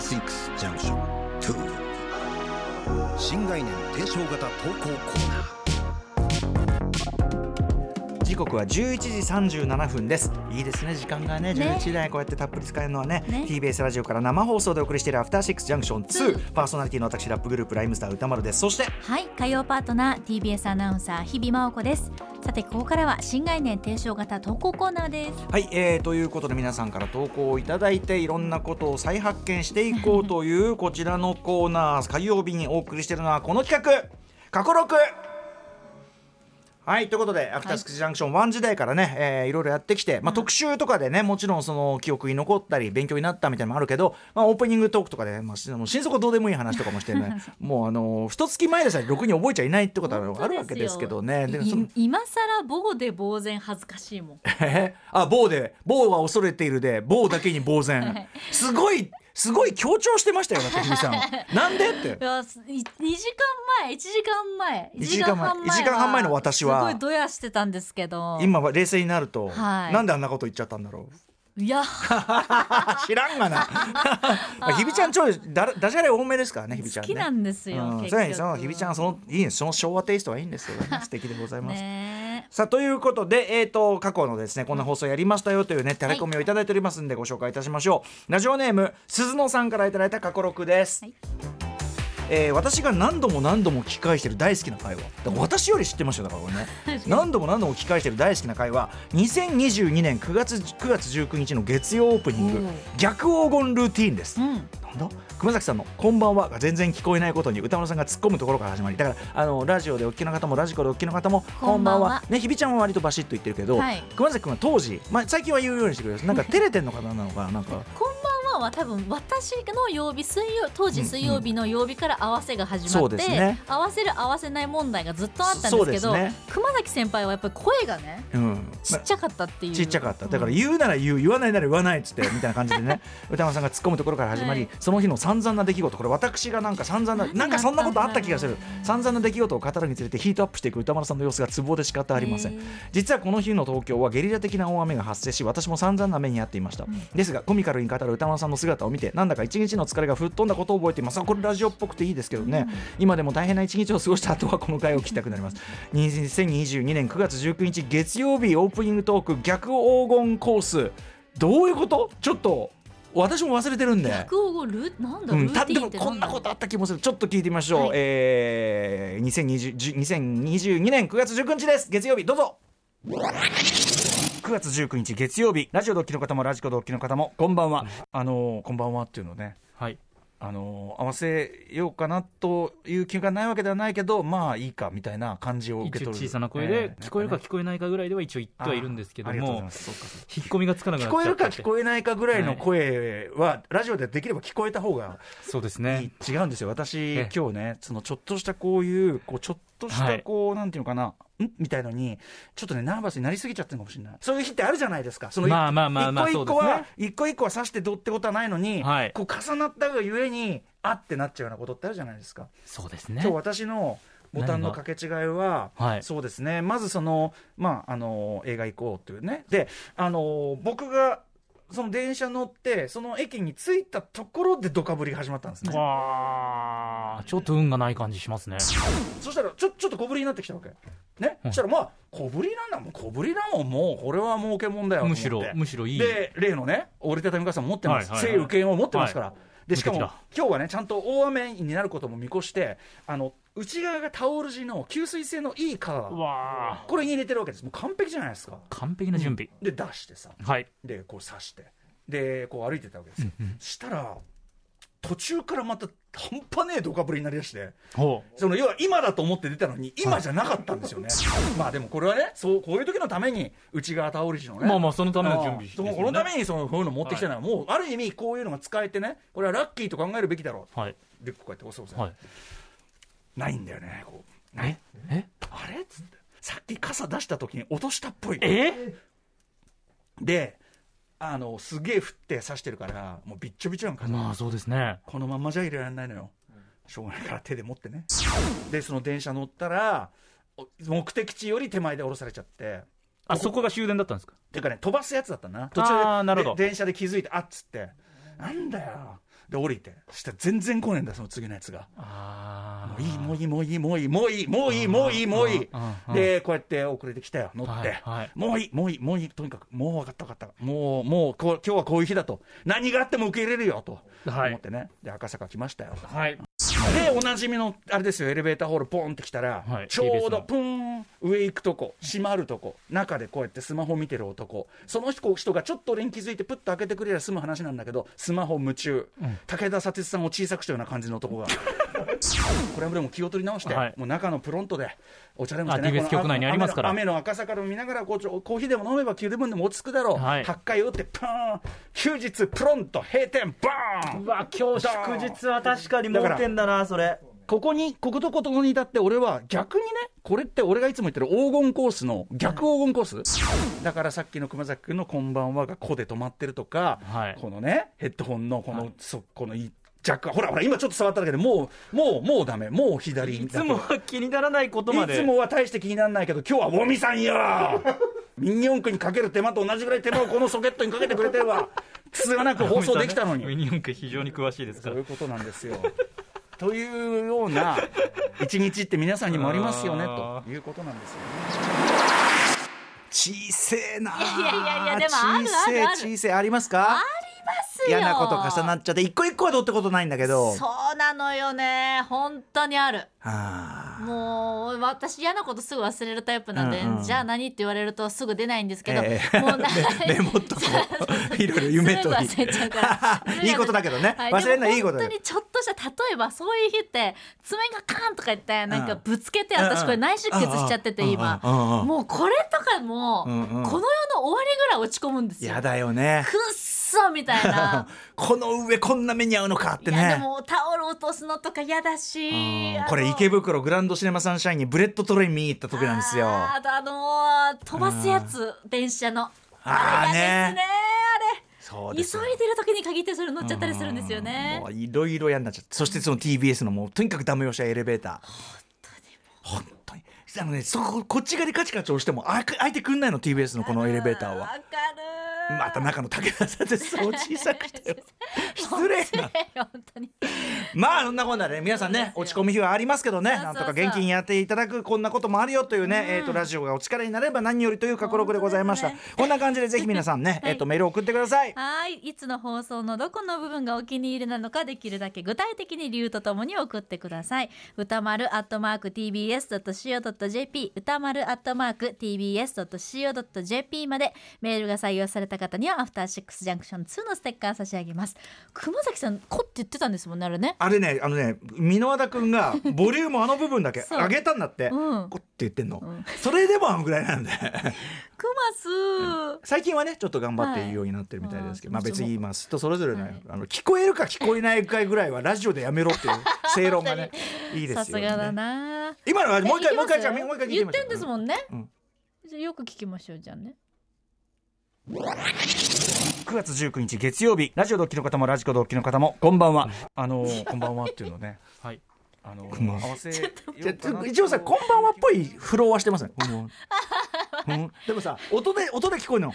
シックスジャンクション2新概念提唱型投稿コーナー。時刻は11時37分です。いいですね時間がね。11時台こうやってたっぷり使えるのはね。ね。TBS ラジオから生放送でお送りしているアフターシックスジャンクション2パーソナリティの私ラップグループライムスター歌丸です。そしてはい火曜パートナー TBS アナウンサー日比真央子です。さてここからは新概念提唱型投稿コーナーです。はい、えー、ということで皆さんから投稿をいただいていろんなことを再発見していこうというこちらのコーナー。火曜日にお送りしているのはこの企画。過去録はいということで、アフターシックスジャンクション1時代からね、えーいろいろやってきて、まあ、特集とかでね、もちろんその記憶に残ったり、勉強になったみたいなのもあるけど、まあ、オープニングトークとかで、まあ、心底どうでもいい話とかもしてね、もう、あの、一月前でさえろくに覚えちゃいないってことはあるわけですけどね。でそのい今さら棒で呆然恥ずかしいもん。え？あ棒で。棒は恐れているで棒だけに呆然。すごいすごい強調してましたよだって日比さん。なんでって。いやすい2時間前1時間前一時間前一時間半前の私は。すごいドヤしてたんですけど。今は冷静になると、はい。なんであんなこと言っちゃったんだろう。いや。知らんがな。まあ日比ちゃんちょいだダジャレ多めですからね日比ちゃんね。好きなんですよ、うん、結そうやねその局日比ちゃんそのいいねその昭和テイストはいいんですよ。素敵でございます、ねさあということで、えー、と過去のですねこんな放送やりましたよというねタレコミをいただいておりますんでご紹介いたしましょう、ラジオネーム鈴野さんからいただいた過去録です、はい。えー私が何度も何度も聞き返している大好きな会話私より知ってましたよだからこれね。何度も何度も聞き返している大好きな会話2022年9月9月19日の月曜オープニングおう逆黄金ルーティーンです、うん熊崎さんの「こんばんは」が全然聞こえないことに歌丸さんが突っ込むところから始まり。だからあのラジオでお聞きの方もラジコでお聞きの方も「こんばんは」ね日比ちゃんは割とバシッと言ってるけど、はい。熊崎君は当時、まあ、最近は言うようにしてくれるなんか照れてんのかななのか。なんかはは多分私の曜日水曜当時水曜日の曜日から合わせが始まって、ですね。合わせる合わせない問題がずっとあったんですけどね。熊崎先輩はやっぱり声がねうん。ちっちゃかったっていう、ちっちゃかった。だからうん。言うなら言う言わないなら言わないっつってみたいな感じでね 歌丸さんが突っ込むところから始まり、はい。その日の散々な出来事これ私がなんか散々な何なんかそんなことあった気がする。散々な出来事を語るにつれてヒートアップしていく歌丸さんの様子がツボで仕方ありません。実はこの日の東京はゲリラ的な大雨が発生し私も散々な目に遭っていました、ですがコミカルに語る歌丸さんの姿を見てなんだか一日の疲れが吹っ飛んだことを覚えています。あこれラジオっぽくていいですけどね、今でも大変な一日を過ごした後はこの回を聞きたくなります。2022年9月19日月曜日オープニングトーク逆黄金コース。どういうこと？ちょっと私も忘れてるんで。逆をルーなんだ、う？ん、でもこんなことあった気もする。ちょっと聞いてみましょう、はい。えー、2020 2022年9月19日です。月曜日どうぞ9月19日月曜日。ラジオドッキの方もラジコドッキの方もこんばんは、あのーこんばんはっていうのね。はい。あのー合わせようかなという気がないわけではないけどまあいいかみたいな感じを受け一応取る小さな声えでー聞こえるか聞こえないかぐらいでは一応言ってはいるんですけども引っ込みがつかなくな聞こえるか聞こえないかぐらいの声は、ラジオでできれば聞こえた方がそうですいね。い違うんですよ。私ええ。今日ねそのちょっとしたこういうこうちょっとしはい。たこう、なんていうのかなん？みたいのにちょっとねナーバスになりすぎちゃってるかもしれない。そういう日ってあるじゃないですか。そのまあまあまあまあ一個一個は、一個一個は刺してどうってことはないのに、はい。こう重なったがゆえにあってなっちゃうようなことってあるじゃないですか。そうですね。今日。私のボタンの掛け違いは、はい。そうですね。まずそのまああの映画行こうというね。であの僕がその電車乗ってその駅に着いたところでドカぶりが始まったんですね。わあ、ちょっと運がない感じしますね。そしたらちょちょっと小ぶりになってきたわけ。ね、そしたらまあ小ぶりなんだもん。小ぶりだもんもうこれは儲けもんだよむしろ、むしろいい。で例のね折りたたみ傘持ってます、はいはいはい。晴雨兼用持ってますから、はでしかも今日はねちゃんと大雨になることも見越してあの内側がタオル地の吸水性のいいカうーわあ、これに入れてるわけです。もう完璧じゃないですか。完璧な準備。で出してさ。はい。でこう刺して。でこう歩いてたわけですよ、したら途中からまた半端ねえドカぶりになりだして。ほその要は今だと思って出たのに今じゃなかったんですよね、まあでもこれはねそうこういう時のために内側タオル地のね。まあまあそのための準備ね。そうこのためにそのこういうの持ってきたのは、もうある意味こういうのが使えてね。これはラッキーと考えるべきだろう。はい。うでこうやって押す押す、はい。ないんだよねこう。え？え？あれ？っつって。さっき傘出した時に落としたっぽい。え？であのすげえ降って刺してるからもうびっちょびちょなんか。まあそうですね。このまんまじゃ入れられないのよ。しょうがないから手で持ってね。でその電車乗ったらお目的地より手前で降ろされちゃって。あ、そこが終電だったんですか？ていうかね飛ばすやつだったな。途中で電車で気づいてあっつって。なんだよで降りて。そしたら全然来ねえんだその次のやつが。あもういいもういいもういいもういいもういいもういいもういいもういい。でこうやって遅れてきたよ乗って、はいはい。もういいもういいもういいとにかくもう分かった分かった。もうもうこう今日はこういう日だと。何があっても受け入れるよとはい。思ってね、で赤坂来ましたよはい。でおなじみのあれですよエレベーターホールポンって来たら、はい。ちょうどのプーン上行くとこ閉まるとこ中でこうやってスマホ見てる男。その人人がちょっと俺に気づいてプッと開けてくれりゃ済む話なんだけどスマホ夢中、武田砂鉄さんを小さくしたような感じの男が。これはでも気を取り直して、はい。もう中のプロントでお茶でもしてあ TBS 局内にありますから。雨の赤坂でも見ながらこうちょコーヒーでも飲めば9で分でも落ち着くだろう、はい。8回打ってパーン休日プロント閉店バーンうわ今日祝日は確かに盲点だなそれここに、こことここに至って、俺は逆にね、これって俺がいつも言ってる黄金コースの逆黄金コース、だからさっきの熊崎君のこんばんはがこで止まってるとか、はいこのね、ヘッドホンのこの、そこのい若干、ほらほら、今ちょっと触っただけでもう、もう、もうダメ、もう左いつもは気にならないことまでいつもは大して気にならないけど、今日はウォミさんよ ミニ四駆にかける手間と同じぐらい手間をこのソケットにかけてくれてるわ。つがなく放送できたのに。ミニ四駆非常に詳しいですからそういう。ことなんですよ。というような一日って皆さんにもありますよねあということなんですよね。小せえないやいやいやいやでもあるあるある。小せえありますか？ますよ。嫌なこと重なっちゃって一個一個はどうってことないんだけど。そうなのよね。本当にある。あもう私嫌なことすぐ忘れるタイプなんで、うんうん。じゃあ何って言われるとすぐ出ないんですけど、ええ。もうなメメモっとこう いろいろ夢とすぐ忘れちゃうから。いいことだけどねはい忘れるのはいいこと本当にちょっとした例えばそういう日って爪がカーンとか言ってなんかぶつけて、うん私これ内出血しちゃってて今、うんうんうんもうこれとかも、うんうんこの世の終わりぐらい落ち込むんですよ。やだよね。くっそみたいな。この上こんな目に遭うのかっていやでねもタオル落とすのとか嫌だし、これ池袋グランドシネマサンシャインにブレットトレイン見に行った時なんですよあとあのー飛ばすやつ電車の。あーれ嫌ですねそう急いでる時に限ってそれ乗っちゃったりするんですよね。もういろいろ嫌になっちゃって。そしてその TBS のもうとにかくダメ押しはエレベーター。本当に。あのねそここっち側でカチカチ押してもあ開いてくんないの TBS のこのエレベーターは。わかるまた中の武田さんってそう小さくて 失礼な。本当に。まあそんなこんなで、ね、皆さんね落ち込む日はありますけどね。なんとか元気にやっていただくこんなこともあるよというね、えー、とラジオがお力になれば何よりという過去録でございました、本当ですこんな感じでぜひ皆さんね、は いえー、とメールを送ってください。はい。いつの放送のどこの部分がお気に入りなのかできるだけ具体的に理由とともに送ってください。歌丸アットマーク tbs.co.jp 歌丸アットマーク tbs.co.jp までメールが採用された方にはアフターシックスジャンクション2のステッカー差し上げます。熊崎さん「こ」って言ってたんですもんねあれね。あれねあのね箕輪田君が ボリュームあの部分だけ上げたんだって、うん。こって言ってんの、ん。それでもあのぐらいなんで。クマス最近はねちょっと頑張って言うようになってるみたいですけど、はいまあ別にまあ人それぞれの,、はい。あの聞こえるか聞こえないかぐらいはラジオでやめろっていう正論がねいいですよね。さすがだな。今のはもう一回えもう一回じゃあもう一回聞いてみましょう。ん言ってですもんね、うん。じゃあよく聞きましょうじゃあね9月19日月曜日、ラジオ同期の方もラジコ同期の方も、こんばんは。あのー、こんばんはっていうのね。はい。あのー、合わせ一応さこんばんはっぽいフローはしてますね、うん。うん。でもさ音で音で聞こえるの、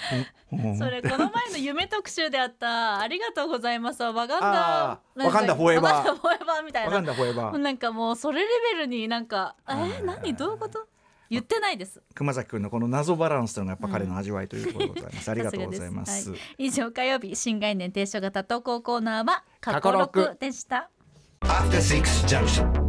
うん。うん。それこの前の夢特集であったありがとうございますわワガンあダーワカンダフォーエバーワカンダフォーエバーみたいわかんなないフォーエバーなんかもうそれレベルになんかえー、何？どういうこと？言ってないです。熊崎君のこの謎バランスというのがやっぱ彼の味わいということでございます、ありがとうございます。はい。以上火曜日新概念提唱型投稿コーナーは過去過去録6でした。After Six Junction